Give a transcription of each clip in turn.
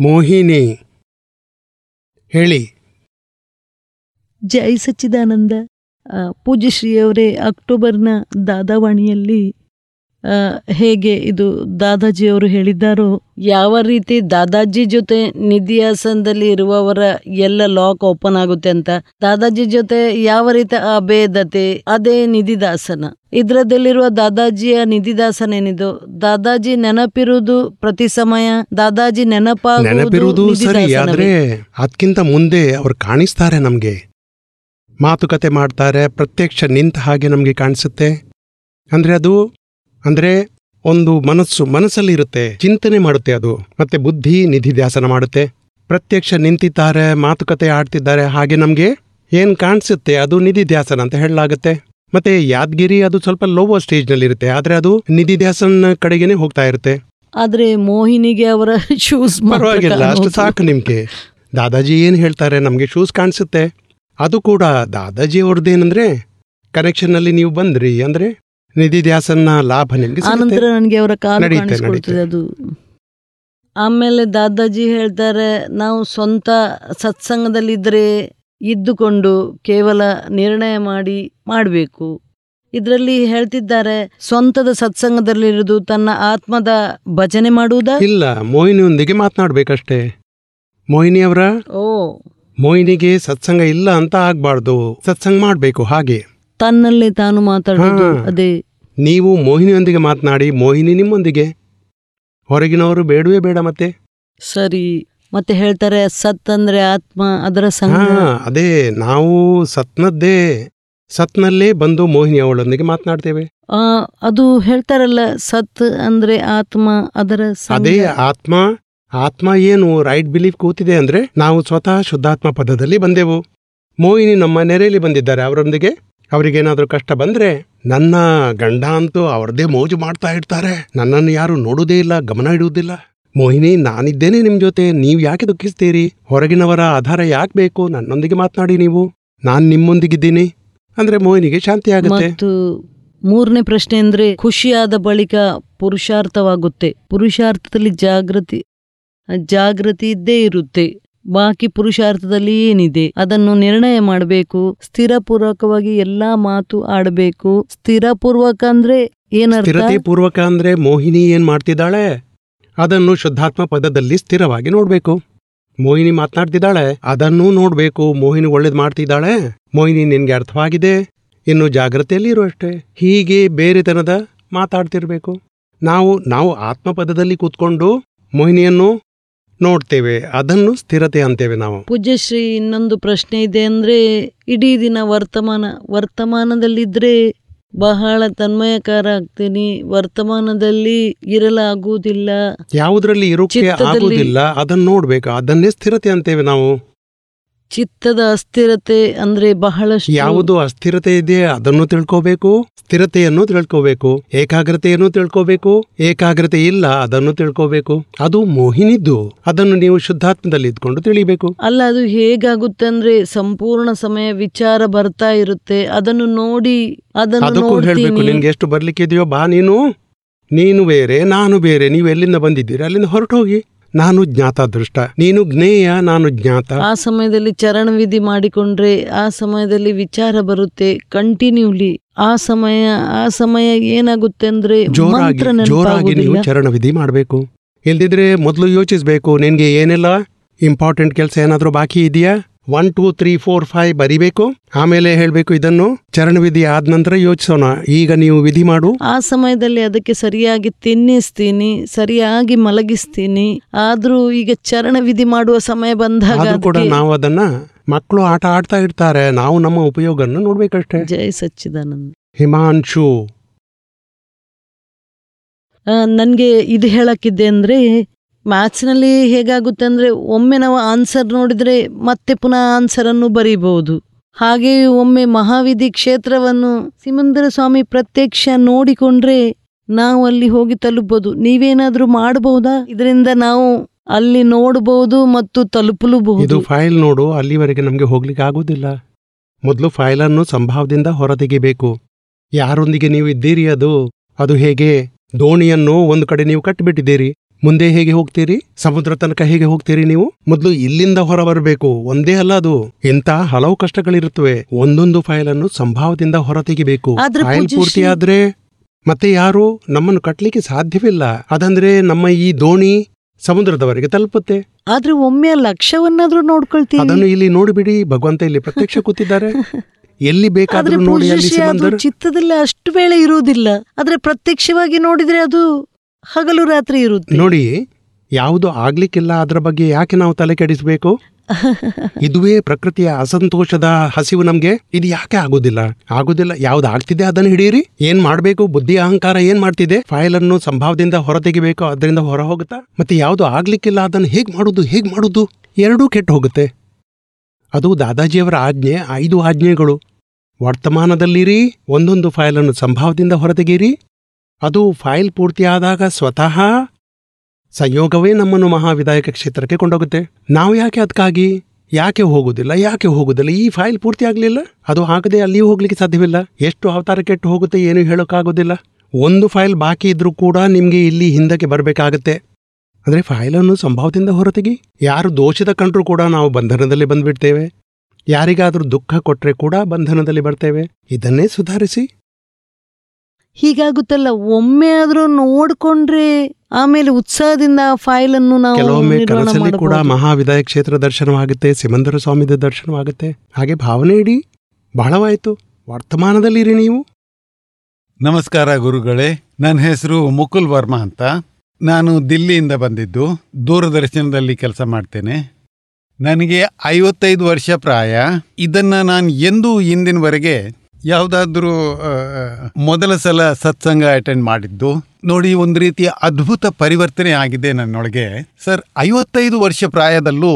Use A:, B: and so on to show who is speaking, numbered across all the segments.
A: ಮೋಹಿನಿ. ಹೇಳಿ.
B: ಜೈ ಸಚ್ಚಿದಾನಂದ ಪೂಜ್ಯಶ್ರೀಯವರೇ ಪೂಜ್ಯ ಶ್ರೀಯವರೇ ಅಕ್ಟೋಬರ್ನ ದಾದಾವಾಣಿಯಲ್ಲಿ ಹೇಗೆ ಇದು ದಾದಾಜಿಯವರು ಹೇಳಿದ್ದಾರು? ಯಾವ ರೀತಿ ದಾದಾಜಿ ಜೊತೆ ನಿಧಿಯಾಸನದಲ್ಲಿ ಇರುವವರ ಎಲ್ಲ ಲಾಕ್ ಓಪನ್ ಆಗುತ್ತೆ ಅಂತ? ದಾದಾಜಿ ಜೊತೆ ಯಾವ ರೀತಿ ಅಭೇದತೆ ಅದೇ ನಿಧಿದಾಸನ ಇದ್ರದಲ್ಲಿರುವ ದಾದಾಜಿಯ ನಿಧಿದಾಸನ ಏನಿದು? ದಾದಾಜಿ ನೆನಪಿರುವುದು ಪ್ರತಿ ಸಮಯ? ದಾದಾಜಿ ನೆನಪಾಗುವುದು
A: ನೆನಪಿರುವುದು ಸರಿ. ಆದ್ರೆ ಅದಕ್ಕಿಂತ ಮುಂದೆ ಅವ್ರು ಕಾಣಿಸ್ತಾರೆ ನಮ್ಗೆ. ಮಾತುಕತೆ ಮಾಡ್ತಾರೆ ಪ್ರತ್ಯಕ್ಷ ನಿಂತ ಹಾಗೆ ನಮ್ಗೆ ಕಾಣಿಸುತ್ತೆ. ಅಂದ್ರೆ ಅದು ಅಂದ್ರೆ ಒಂದು ಮನಸ್ಸು ಮನಸ್ಸಲ್ಲಿ ಇರುತ್ತೆ ಚಿಂತನೆ ಮಾಡುತ್ತೆ ಅದು ಮತ್ತೆ ಬುದ್ಧಿ ನಿಧಿ ಧ್ಯಾಸನ ಮಾಡುತ್ತೆ. ಪ್ರತ್ಯಕ್ಷ ನಿಂತಿದ್ದಾರೆ ಮಾತುಕತೆ ಆಡ್ತಿದ್ದಾರೆ ಹಾಗೆ ನಮ್ಗೆ ಏನ್ ಕಾಣಿಸುತ್ತೆ ಅದು ನಿಧಿ ಧ್ಯಾಸನ ಅಂತ ಹೇಳಲಾಗುತ್ತೆ. ಮತ್ತೆ ಯಾದಗಿರಿ ಅದು ಸ್ವಲ್ಪ ಲೋವರ್ ಸ್ಟೇಜ್ನಲ್ಲಿ ಇರುತ್ತೆ ಆದ್ರೆ ಅದು ನಿಧಿಧ್ಯಾಸನ ಕಡೆಗೇನೆ ಹೋಗ್ತಾ ಇರುತ್ತೆ.
B: ಆದ್ರೆ ಮೋಹಿನಿಗೆ ಅವರ ಶೂಸ್
A: ಪರವಾಗಿಲ್ಲ ಅಷ್ಟು ಸಾಕು ನಿಮ್ಗೆ. ದಾದಾಜಿ ಏನ್ ಹೇಳ್ತಾರೆ ನಮ್ಗೆ ಶೂಸ್ ಕಾಣಿಸುತ್ತೆ. ಅದು ಕೂಡ ದಾದಾಜಿ ಅವ್ರದ್ದೇನಂದ್ರೆ ಕನೆಕ್ಷನ್ನಲ್ಲಿ ನೀವು ಬಂದ್ರಿ ಅಂದ್ರೆ ನಿಧಿ ಧ್ಯಾಸನ್ನ ಲಾಭ ನಿಮ್ಗೆ.
B: ಆನಂತರ ನನಗೆ ಅವರ ಕಾಲು ಕಾಣಿಸ್ಕೊಳ್ತದೆ ಅದು. ಆಮೇಲೆ ದಾದಾಜಿ ಹೇಳ್ತಾರೆ ನಾವು ಸ್ವಂತ ಸತ್ಸಂಗದಲ್ಲಿದ್ದರೆ ಇದ್ದುಕೊಂಡು ಕೇವಲ ನಿರ್ಣಯ ಮಾಡಿ ಮಾಡಬೇಕು. ಇದರಲ್ಲಿ ಹೇಳ್ತಿದ್ದಾರೆ ಸ್ವಂತದ ಸತ್ಸಂಗದಲ್ಲಿರುವುದು ತನ್ನ ಆತ್ಮದ ಭಜನೆ ಮಾಡುವುದಾ?
A: ಇಲ್ಲ ಮೋಹಿನಿಯೊಂದಿಗೆ ಮಾತನಾಡ್ಬೇಕಷ್ಟೇ. ಮೋಹಿನಿ ಅವರ
B: ಓ.
A: ಮೋಹಿನಿಗೆ ಸತ್ಸಂಗ ಇಲ್ಲ ಅಂತ ಆಗ್ಬಾರ್ದು. ಸತ್ಸಂಗ ಮಾಡಬೇಕು ಹಾಗೆ.
B: ತನ್ನಲ್ಲೇ ತಾನು ಮಾತಾಡೋದು. ಅದೇ.
A: ನೀವು ಮೋಹಿನಿಯೊಂದಿಗೆ ಮಾತನಾಡಿ ಮೋಹಿನಿ ನಿಮ್ಮೊಂದಿಗೆ. ಹೊರಗಿನವರು ಬೇಡವೇ ಬೇಡ ಮತ್ತೆ.
B: ಸರಿ. ಮತ್ತೆ ಹೇಳ್ತಾರೆ ಸತ್ ಅಂದ್ರೆ ಆತ್ಮ ಅದರ ಸಂಘ.
A: ಅದೇ ನಾವು ಸತ್ನದ್ದೇ. ಸತ್ನಲ್ಲೇ ಬಂದು ಮೋಹಿನಿ ಅವಳೊಂದಿಗೆ ಮಾತನಾಡ್ತೇವೆ.
B: ಅದು ಹೇಳ್ತಾರಲ್ಲ ಸತ್ ಅಂದ್ರೆ ಆತ್ಮ ಅದರ.
A: ಅದೇ ಆತ್ಮ ಆತ್ಮ ಏನು ರೈಟ್ ಬಿಲೀಫ್ ಕೂತಿದೆ ಅಂದ್ರೆ ನಾವು ಸ್ವತಃ ಶುದ್ಧಾತ್ಮ ಪದದಲ್ಲಿ ಬಂದೆವು. ಮೋಹಿನಿ ನಮ್ಮ ನೆರೆಯಲ್ಲಿ ಬಂದಿದ್ದಾರೆ ಅವರೊಂದಿಗೆ. ಅವರಿಗೇನಾದ್ರೂ ಕಷ್ಟ ಬಂದ್ರೆ ನನ್ನ ಗಂಡ ಅಂತೂ ಅವ್ರದ್ದೇ ಮೋಜು ಮಾಡ್ತಾ ಇರ್ತಾರೆ. ನನ್ನನ್ನು ಯಾರು ನೋಡುವುದೇ ಇಲ್ಲ, ಗಮನ ಇಡುವುದಿಲ್ಲ. ಮೋಹಿನಿ, ನಾನಿದ್ದೇನೆ ನಿಮ್ಮ ಜೊತೆ. ನೀವು ಯಾಕೆ ದುಃಖಿಸ್ತೀರಿ? ಹೊರಗಿನವರ ಆಧಾರ ಯಾಕೆ ಬೇಕು? ನನ್ನೊಂದಿಗೆ ಮಾತನಾಡಿ ನೀವು. ನಾನು ನಿಮ್ಮೊಂದಿಗಿದ್ದೀನಿ. ಅಂದ್ರೆ ಮೋಹಿನಿಗೆ ಶಾಂತಿ ಆಗುತ್ತೆ.
B: ಮೂರನೇ ಪ್ರಶ್ನೆ ಅಂದ್ರೆ ಖುಷಿಯಾದ ಬಳಿಕ ಪುರುಷಾರ್ಥವಾಗುತ್ತೆ. ಪುರುಷಾರ್ಥದಲ್ಲಿ ಜಾಗೃತಿ ಜಾಗೃತಿ ಇದ್ದೇ ಇರುತ್ತೆ. ಬಾಕಿ ಪುರುಷಾರ್ಥದಲ್ಲಿ ಏನಿದೆ? ಅದನ್ನು ನಿರ್ಣಯ ಮಾಡಬೇಕು, ಸ್ಥಿರಪೂರ್ವಕವಾಗಿ ಎಲ್ಲಾ ಮಾತು ಆಡಬೇಕು. ಸ್ಥಿರಪೂರ್ವಕ ಅಂದ್ರೆ ಏನರ್ಥ?
A: ಪೂರ್ವಕ ಅಂದ್ರೆ ಮೋಹಿನಿ ಏನ್ ಮಾಡ್ತಿದ್ದಾಳೆ? ಅದನ್ನು ಶುದ್ಧಾತ್ಮ ಪದದಲ್ಲಿ ಸ್ಥಿರವಾಗಿ ನೋಡ್ಬೇಕು. ಮೋಹಿನಿ ಮಾತನಾಡ್ತಿದ್ದಾಳೆ, ಅದನ್ನೂ ನೋಡ್ಬೇಕು. ಮೋಹಿನಿ ಒಳ್ಳೇದ್ ಮಾಡ್ತಿದ್ದಾಳೆ, ಮೋಹಿನಿ ನಿನ್ಗೆ ಅರ್ಥವಾಗಿದೆ. ಇನ್ನು ಜಾಗ್ರತೆಯಲ್ಲಿ ಇರು ಹೀಗೆ ಬೇರೆತನದ ಮಾತಾಡ್ತಿರ್ಬೇಕು. ನಾವು ನಾವು ಆತ್ಮಪದದಲ್ಲಿ ಕೂತ್ಕೊಂಡು ಮೋಹಿನಿಯನ್ನು ನೋಡ್ತೇವೆ ಅದನ್ನು ಸ್ಥಿರತೆ ಅಂತೇವೆ ನಾವು.
B: ಪೂಜ್ಯಶ್ರೀ ಇನ್ನೊಂದು ಪ್ರಶ್ನೆ ಇದೆ ಅಂದ್ರೆ ಇಡೀ ದಿನ ವರ್ತಮಾನ ವರ್ತಮಾನದಲ್ಲಿದ್ರೆ ಬಹಳ ತನ್ಮಯಕಾರ ಆಗ್ತೇನೆ. ವರ್ತಮಾನದಲ್ಲಿ ಇರಲಾಗುವುದಿಲ್ಲ.
A: ಯಾವುದ್ರಲ್ಲಿ ಇರೋಕೆ
B: ಚಿತ್ತದಲ್ಲಿ-
A: ಆಗುವುದಿಲ್ಲ ಅದನ್ನು ನೋಡ್ಬೇಕು. ಅದನ್ನೇ ಸ್ಥಿರತೆ ಅಂತೇವೆ ನಾವು.
B: ಚಿತ್ತದ ಅಸ್ಥಿರತೆ ಅಂದ್ರೆ ಬಹಳಷ್ಟು
A: ಯಾವುದು ಅಸ್ಥಿರತೆ ಇದೆ ಅದನ್ನು ತಿಳ್ಕೋಬೇಕು ಸ್ಥಿರತೆಯನ್ನು ತಿಳ್ಕೋಬೇಕು ಏಕಾಗ್ರತೆಯನ್ನು ತಿಳ್ಕೋಬೇಕು ಏಕಾಗ್ರತೆ ಇಲ್ಲ ಅದನ್ನು ತಿಳ್ಕೋಬೇಕು. ಅದು ಮೋಹಿನಿದ್ದು. ಅದನ್ನು ನೀವು ಶುದ್ಧಾತ್ಮದಲ್ಲಿ ಇದ್ಕೊಂಡು ತಿಳಿಬೇಕು.
B: ಅಲ್ಲ ಅದು ಹೇಗಾಗುತ್ತೆ ಅಂದ್ರೆ ಸಂಪೂರ್ಣ ಸಮಯ ವಿಚಾರ ಬರ್ತಾ ಇರುತ್ತೆ. ಅದನ್ನು ನೋಡಿ ಅದನ್ನು
A: ಅದಕ್ಕೂ ಹೇಳ್ಬೇಕು
B: ನೋಡ್ತೀನಿ
A: ನಿನ್ಗೆ ಎಷ್ಟು ಬರ್ಲಿಕ್ಕೆ ಇದೆಯೋ ಬಾ ನೀನು. ನೀನು ಬೇರೆ ನಾನು ಬೇರೆ ನೀವು ಎಲ್ಲಿಂದ ಬಂದಿದ್ದೀರಿ? ಅಲ್ಲಿಂದ ಹೊರಟು ಹೋಗಿ ನಾನು ಜ್ಞಾತ ದೃಷ್ಟ. ನೀನು ಜ್ಞೇಯ ನಾನು ಜ್ಞಾತ.
B: ಆ ಸಮಯದಲ್ಲಿ ಚರಣ ವಿಧಿ ಮಾಡಿಕೊಂಡ್ರೆ ಆ ಸಮಯದಲ್ಲಿ ವಿಚಾರ ಬರುತ್ತೆ ಕಂಟಿನ್ಯೂಲಿ. ಆ ಸಮಯ ಆ ಸಮಯ ಏನಾಗುತ್ತೆ ಅಂದ್ರೆ
A: ಜೋರಾಗಿ ಜೋರಾಗಿ ನೀವು ಚರಣ ವಿಧಿ ಮಾಡಬೇಕು. ಇಲ್ದಿದ್ರೆ ಮೊದಲು ಯೋಚಿಸ್ಬೇಕು ನಿನ್ಗೆ ಏನೆಲ್ಲ ಇಂಪಾರ್ಟೆಂಟ್ ಕೆಲಸ ಏನಾದರೂ ಬಾಕಿ ಇದೆಯಾ? One two three four five ಬರಿಬೇಕು. ಆಮೇಲೆ ಹೇಳಬೇಕು ಇದನ್ನು. ಚರಣ ವಿಧಿ ಆದ ನಂತರ ಯೋಚಿಸೋಣ. ಈಗ ನೀವು ವಿಧಿ ಮಾಡು.
B: ಆ ಸಮಯದಲ್ಲಿ ಅದಕ್ಕೆ ಸರಿಯಾಗಿ ತಿನ್ನಿಸ್ತೀನಿ ಸರಿಯಾಗಿ ಮಲಗಿಸ್ತೀನಿ. ಆದ್ರೂ ಈಗ ಚರಣ ವಿಧಿ ಮಾಡುವ ಸಮಯ ಬಂದಾಗ
A: ಕೂಡ ನಾವು ಅದನ್ನ ಮಕ್ಕಳು ಆಟ ಆಡ್ತಾ ಇರ್ತಾರೆ. ನಾವು ನಮ್ಮ ಉಪಯೋಗವನ್ನು ನೋಡ್ಬೇಕಷ್ಟೇ.
B: ಜೈ ಸಚ್ಚಿದಾನಂದ.
A: ಹಿಮಾಂಶು.
B: ನನಗೆ ಇದು ಹೇಳಕ್ಕಿದೆ ಅಂದ್ರೆ ಮ್ಯಾಥ್ಸ್ನಲ್ಲಿ ಹೇಗಾಗುತ್ತೆ ಅಂದರೆ ಒಮ್ಮೆ ನಾವು ಆನ್ಸರ್ ನೋಡಿದ್ರೆ ಮತ್ತೆ ಪುನಃ ಆನ್ಸರನ್ನು ಬರೀಬಹುದು. ಹಾಗೆ ಒಮ್ಮೆ ಮಹಾವಿಧಿ ಕ್ಷೇತ್ರವನ್ನು ಸಿಮಂದರ ಸ್ವಾಮಿ ಪ್ರತ್ಯಕ್ಷ ನೋಡಿಕೊಂಡ್ರೆ ನಾವು ಅಲ್ಲಿ ಹೋಗಿ ತಲುಪಬಹುದು. ನೀವೇನಾದರೂ ಮಾಡಬಹುದಾ? ಇದರಿಂದ ನಾವು ಅಲ್ಲಿ ನೋಡಬಹುದು ಮತ್ತು
A: ಇದು
B: ತಲುಪಲೂಬಹುದು
A: ಫೈಲ್ ನೋಡು, ಅಲ್ಲಿವರೆಗೆ ನಮಗೆ ಹೋಗ್ಲಿಕ್ಕೆ ಆಗೋದಿಲ್ಲ. ಮೊದಲು ಫೈಲನ್ನು ಸಂಭಾವದಿಂದ ಹೊರತೆಗಿಬೇಕು. ಯಾರೊಂದಿಗೆ ನೀವು ಇದ್ದೀರಿ ಅದು? ಅದು ಹೇಗೆ? ದೋಣಿಯನ್ನು ಒಂದು ಕಡೆ ನೀವು ಕಟ್ಟಿಬಿಟ್ಟಿದ್ದೀರಿ. ಮುಂದೆ ಹೇಗೆ ಹೋಗ್ತೀರಿ? ಸಮುದ್ರ ತನಕ ಹೇಗೆ ಹೋಗ್ತೀರಿ ನೀವು? ಮೊದಲು ಇಲ್ಲಿಂದ ಹೊರ ಬರಬೇಕು ಒಂದೇ ಅಲ್ಲ ಅದು. ಇಂಥ ಹಲವು ಕಷ್ಟಗಳಿರುತ್ತವೆ. ಒಂದೊಂದು ಫೈಲ್ ಅನ್ನು ಸಂಭಾವದಿಂದ ಹೊರ ತೆಗಿಬೇಕು ಫೈಲ್ ಪೂರ್ತಿ ಆದ್ರೆ ಮತ್ತೆ ಯಾರು ನಮ್ಮನ್ನು ಕಟ್ಲಿಕ್ಕೆ ಸಾಧ್ಯವಿಲ್ಲ. ಅದಂದ್ರೆ ನಮ್ಮ ಈ ದೋಣಿ ಸಮುದ್ರದವರೆಗೆ ತಲುಪುತ್ತೆ.
B: ಆದ್ರೆ ಒಮ್ಮೆ ಲಕ್ಷವನ್ನಾದ್ರೂ ಲಕ್ಷ್ಯವನ್ನಾದ್ರೂ ನೋಡ್ಕೊಳ್ತೀವಿ
A: ಅದನ್ನು ಇಲ್ಲಿ ನೋಡಿಬಿಡಿ. ಭಗವಂತ ಇಲ್ಲಿ ಪ್ರತ್ಯಕ್ಷ ಕೂತಿದ್ದಾರೆ. ಎಲ್ಲಿ ಬೇಕಾದ್ರೂ ನೋಡಿ
B: ಚಿತ್ತದಲ್ಲಿ ಅಷ್ಟು ವೇಳೆ ಇರುವುದಿಲ್ಲ. ಆದ್ರೆ ಪ್ರತ್ಯಕ್ಷವಾಗಿ ನೋಡಿದ್ರೆ ಅದು ಹಗಲು ರಾತ್ರಿ ಇರುತ್ತೆ.
A: ನೋಡಿ ಯಾವುದು ಆಗ್ಲಿಕ್ಕಿಲ್ಲ ಅದರ ಬಗ್ಗೆ ಯಾಕೆ ನಾವು ತಲೆ ಕೆಡಿಸಬೇಕು? ಇದುವೇ ಪ್ರಕೃತಿಯ ಅಸಂತೋಷದ ಹಸಿವು ನಮ್ಗೆ ಇದು ಯಾಕೆ ಆಗೋದಿಲ್ಲ? ಆಗೋದಿಲ್ಲ ಯಾವ್ದು ಆಗ್ತಿದೆ ಅದನ್ನ ಹಿಡಿಯಿರಿ ಏನ್ ಮಾಡ್ಬೇಕು? ಬುದ್ಧಿ ಅಹಂಕಾರ ಏನ್ ಮಾಡ್ತಿದೆ? ಫೈಲ್ ಅನ್ನು ಸಂಭಾವದಿಂದ ಹೊರ ತೆಗಿಬೇಕು ಅದರಿಂದ ಹೊರ ಹೋಗುತ್ತಾ ಮತ್ತೆ ಯಾವ್ದು ಆಗ್ಲಿಕ್ಕಿಲ್ಲ ಅದನ್ನ ಹೇಗ್ ಮಾಡುದು? ಹೇಗ್ ಮಾಡುದು? ಎರಡೂ ಕೆಟ್ಟು ಹೋಗುತ್ತೆ. ಅದು ದಾದಾಜಿಯವರ ಆಜ್ಞೆ ಐದು ಆಜ್ಞೆಗಳು. ವರ್ತಮಾನದಲ್ಲಿರಿ ಒಂದೊಂದು ಫೈಲನ್ನು ಸಂಭಾವದಿಂದ ಹೊರತೆಗೀರಿ ಅದು ಫೈಲ್ ಪೂರ್ತಿಯಾದಾಗ ಸ್ವತಃ ಸಂಯೋಗವೇ ನಮ್ಮನ್ನು ಮಹಾವಿದಾಯಕ ಕ್ಷೇತ್ರಕ್ಕೆ ಕೊಂಡೋಗುತ್ತೆ. ನಾವು ಯಾಕೆ ಅದಕ್ಕಾಗಿ? ಯಾಕೆ ಹೋಗುದಿಲ್ಲ ಯಾಕೆ ಹೋಗುದಿಲ್ಲ ಈ ಫೈಲ್ ಪೂರ್ತಿ ಆಗಲಿಲ್ಲ? ಅದು ಆಗದೆ ಅಲ್ಲಿಯೂ ಹೋಗ್ಲಿಕ್ಕೆ ಸಾಧ್ಯವಿಲ್ಲ. ಎಷ್ಟು ಅವತಾರ ಕೆಟ್ಟು ಹೋಗುತ್ತೆ ಏನು ಹೇಳೋಕ್ಕಾಗೋದಿಲ್ಲ. ಒಂದು ಫೈಲ್ ಬಾಕಿ ಇದ್ರೂ ಕೂಡ ನಿಮಗೆ ಇಲ್ಲಿ ಹಿಂದಕ್ಕೆ ಬರಬೇಕಾಗತ್ತೆ. ಅಂದರೆ ಫೈಲನ್ನು ಸಂಭಾವದಿಂದ ಹೊರತೆಗಿ. ಯಾರು ದೋಷದ ಕಂಡ್ರೂ ಕೂಡ ನಾವು ಬಂಧನದಲ್ಲಿ ಬಂದ್ಬಿಡ್ತೇವೆ. ಯಾರಿಗಾದ್ರೂ ದುಃಖ ಕೊಟ್ರೆ ಕೂಡ ಬಂಧನದಲ್ಲಿ ಬರ್ತೇವೆ. ಇದನ್ನೇ ಸುಧಾರಿಸಿ.
B: ಹೀಗಾಗುತ್ತಲ್ಲ ಒಮ್ಮೆ ಆದ್ರೂ ನೋಡಿಕೊಂಡ್ರೆ ಆಮೇಲೆ ಉತ್ಸಾಹದಿಂದ ಆ ಫೈಲ್ ಅನ್ನು ನಾವು
A: ಕೆಲವೊಮ್ಮೆ ಕನಸಲ್ಲಿ ಕೂಡ. ಮಹಾವಿದಾಯ ಕ್ಷೇತ್ರ ದರ್ಶನವಾಗುತ್ತೆ ಸಿಮಂದರ ಸ್ವಾಮಿದ ದರ್ಶನವಾಗುತ್ತೆ. ಹಾಗೆ ಭಾವನೆ ಇಡಿ. ಬಹಳವಾಯಿತು. ವರ್ತಮಾನದಲ್ಲಿರಿ ನೀವು.
C: ನಮಸ್ಕಾರ ಗುರುಗಳೇ. ನನ್ನ ಹೆಸರು ಮುಕುಲ್ ವರ್ಮಾ ಅಂತ. ನಾನು ದಿಲ್ಲಿಯಿಂದ ಬಂದಿದ್ದು. ದೂರದರ್ಶನದಲ್ಲಿ ಕೆಲಸ ಮಾಡ್ತೇನೆ. ನನಗೆ ಐವತ್ತೈದು ವರ್ಷ ಪ್ರಾಯ. ಇದನ್ನ ನಾನು ಎಂದೂ ಇಂದಿನವರೆಗೆ ಯಾವುದಾದ್ರೂ ಮೊದಲ ಸಲ ಸತ್ಸಂಗ ಅಟೆಂಡ್ ಮಾಡಿದ್ದು, ನೋಡಿ ಒಂದು ರೀತಿಯ ಅದ್ಭುತ ಪರಿವರ್ತನೆ ಆಗಿದೆ ನನ್ನೊಳಗೆ. ಸರ್, ಐವತ್ತೈದು ವರ್ಷ ಪ್ರಾಯದಲ್ಲೂ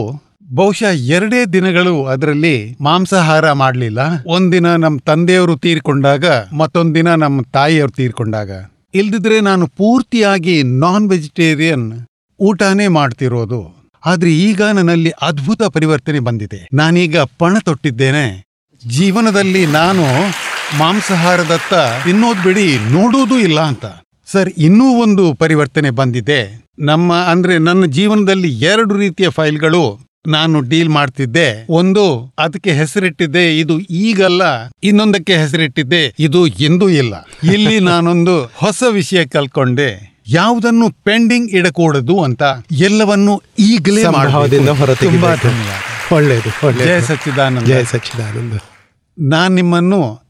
C: ಬಹುಶಃ ಎರಡೇ ದಿನಗಳು ಅದರಲ್ಲಿ ಮಾಂಸಾಹಾರ ಮಾಡಲಿಲ್ಲ. ಒಂದಿನ ನಮ್ಮ ತಂದೆಯವರು ತೀರ್ಕೊಂಡಾಗ, ಮತ್ತೊಂದಿನ ದಿನ ನಮ್ಮ ತಾಯಿಯವರು ತೀರ್ಕೊಂಡಾಗ. ಇಲ್ದಿದ್ರೆ ನಾನು ಪೂರ್ತಿಯಾಗಿ ನಾನ್ ವೆಜಿಟೇರಿಯನ್ ಊಟನೇ ಮಾಡ್ತಿರೋದು. ಆದ್ರೆ ಈಗ ನನ್ನಲ್ಲಿ ಅದ್ಭುತ ಪರಿವರ್ತನೆ ಬಂದಿದೆ. ನಾನೀಗ ಪಣ ತೊಟ್ಟಿದ್ದೇನೆ. ಜೀವನದಲ್ಲಿ ನಾನು ಮಾಂಸಾಹಾರದತ್ತ ತಿನ್ನೋದು ಬಿಡಿ ನೋಡೋದೂ ಇಲ್ಲ ಅಂತ. ಸರ್ ಇನ್ನೂ ಒಂದು ಪರಿವರ್ತನೆ ಬಂದಿದೆ. ನಮ್ಮ ಅಂದ್ರೆ ನನ್ನ ಜೀವನದಲ್ಲಿ ಎರಡು ರೀತಿಯ ಫೈಲ್ಗಳು ನಾನು ಡೀಲ್ ಮಾಡ್ತಿದ್ದೆ. ಒಂದು ಅದಕ್ಕೆ ಹೆಸರಿಟ್ಟಿದ್ದೆ ಇದು ಈಗಲ್ಲ ಇನ್ನೊಂದಕ್ಕೆ ಹೆಸರಿಟ್ಟಿದ್ದೆ ಇದು ಎಂದೂ ಇಲ್ಲ. ಇಲ್ಲಿ ನಾನೊಂದು ಹೊಸ ವಿಷಯ ಕಲ್ಕೊಂಡೆ ಯಾವುದನ್ನು ಪೆಂಡಿಂಗ್ ಇಡಕೂಡದು ಅಂತ ಎಲ್ಲವನ್ನು ಈಗಲೇ
A: ಮಾಡುವುದರಿಂದ
C: ಹೊರತು
A: ಹೊರತೆಗಿಬೇಕು.
C: ತುಂಬಾ ಧನ್ಯವಾದ.
A: ಒಳ್ಳೆಯದು
C: ಜಯ ಸಚ್ಚಿದಾನಂದ.
A: ಜಯ ಸಚ್ಚಿದಾನಂದ.
C: ನಾನ್ ನಿಮ್ಮನ್ನು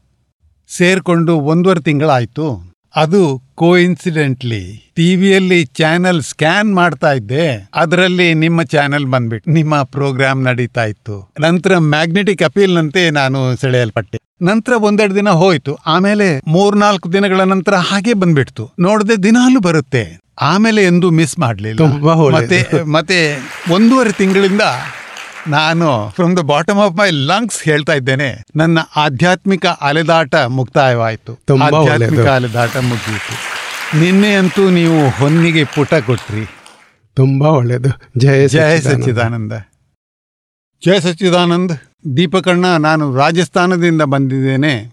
C: ಸೇರಿಕೊಂಡು ಒಂದೂವರೆ ತಿಂಗಳಾಯಿತು. ಅದು ಕೋಇನ್ಸಿಡೆಂಟ್ಲಿ ಟಿವಿಯಲ್ಲಿ ಚಾನೆಲ್ ಸ್ಕ್ಯಾನ್ ಮಾಡ್ತಾ ಇದ್ದೆ. ಅದರಲ್ಲಿ ನಿಮ್ಮ ಚಾನೆಲ್ ಬಂದ್ಬಿಟ್ಟು ನಿಮ್ಮ ಪ್ರೋಗ್ರಾಮ್ ನಡೀತಾ ಇತ್ತು. ನಂತರ ಮ್ಯಾಗ್ನೆಟಿಕ್ ಅಪೀಲ್ನಂತೆ ನಾನು ಸೆಳೆಯಲ್ಪಟ್ಟೆ. ನಂತರ ಒಂದೆರಡು ದಿನ ಹೋಯ್ತು. ಆಮೇಲೆ ಮೂರ್ನಾಲ್ಕು ದಿನಗಳ ನಂತರ ಹಾಗೆ ಬಂದ್ಬಿಡ್ತು. ನೋಡದೆ ದಿನಾಲು ಬರುತ್ತೆ. ಆಮೇಲೆ ಎಂದು ಮಿಸ್ ಮಾಡಲಿಲ್ಲ. ಮತ್ತೆ ಮತ್ತೆ ಒಂದೂವರೆ ತಿಂಗಳಿಂದ ನಾನು from the bottom of my lungs ಹೇಳ್ತಾ ಇದ್ದೇನೆ ನನ್ನ ಆಧ್ಯಾತ್ಮಿಕ ಅಲೆದಾಟ ಮುಕ್ತಾಯವಾಯಿತು.
A: ತುಂಬಾ
C: ಆಧ್ಯಾತ್ಮಿಕ ಅಲೆದಾಟ ಮುಗಿಯಿತು ನಿನ್ನೆಯಂತೂ ನೀವು ಹೊನ್ನಿಗೆ ಪುಟ ಕೊಟ್ರಿ.
A: ತುಂಬಾ ಒಳ್ಳೆಯದು ಜಯ
C: ಜಯ
A: ಸಚ್ಚಿದಾನಂದ.
C: ಜಯ ಸಚ್ಚಿದಾನಂದ್. ದೀಪಕಣ್ಣ ನಾನು ರಾಜಸ್ಥಾನದಿಂದ ಬಂದಿದ್ದೇನೆ.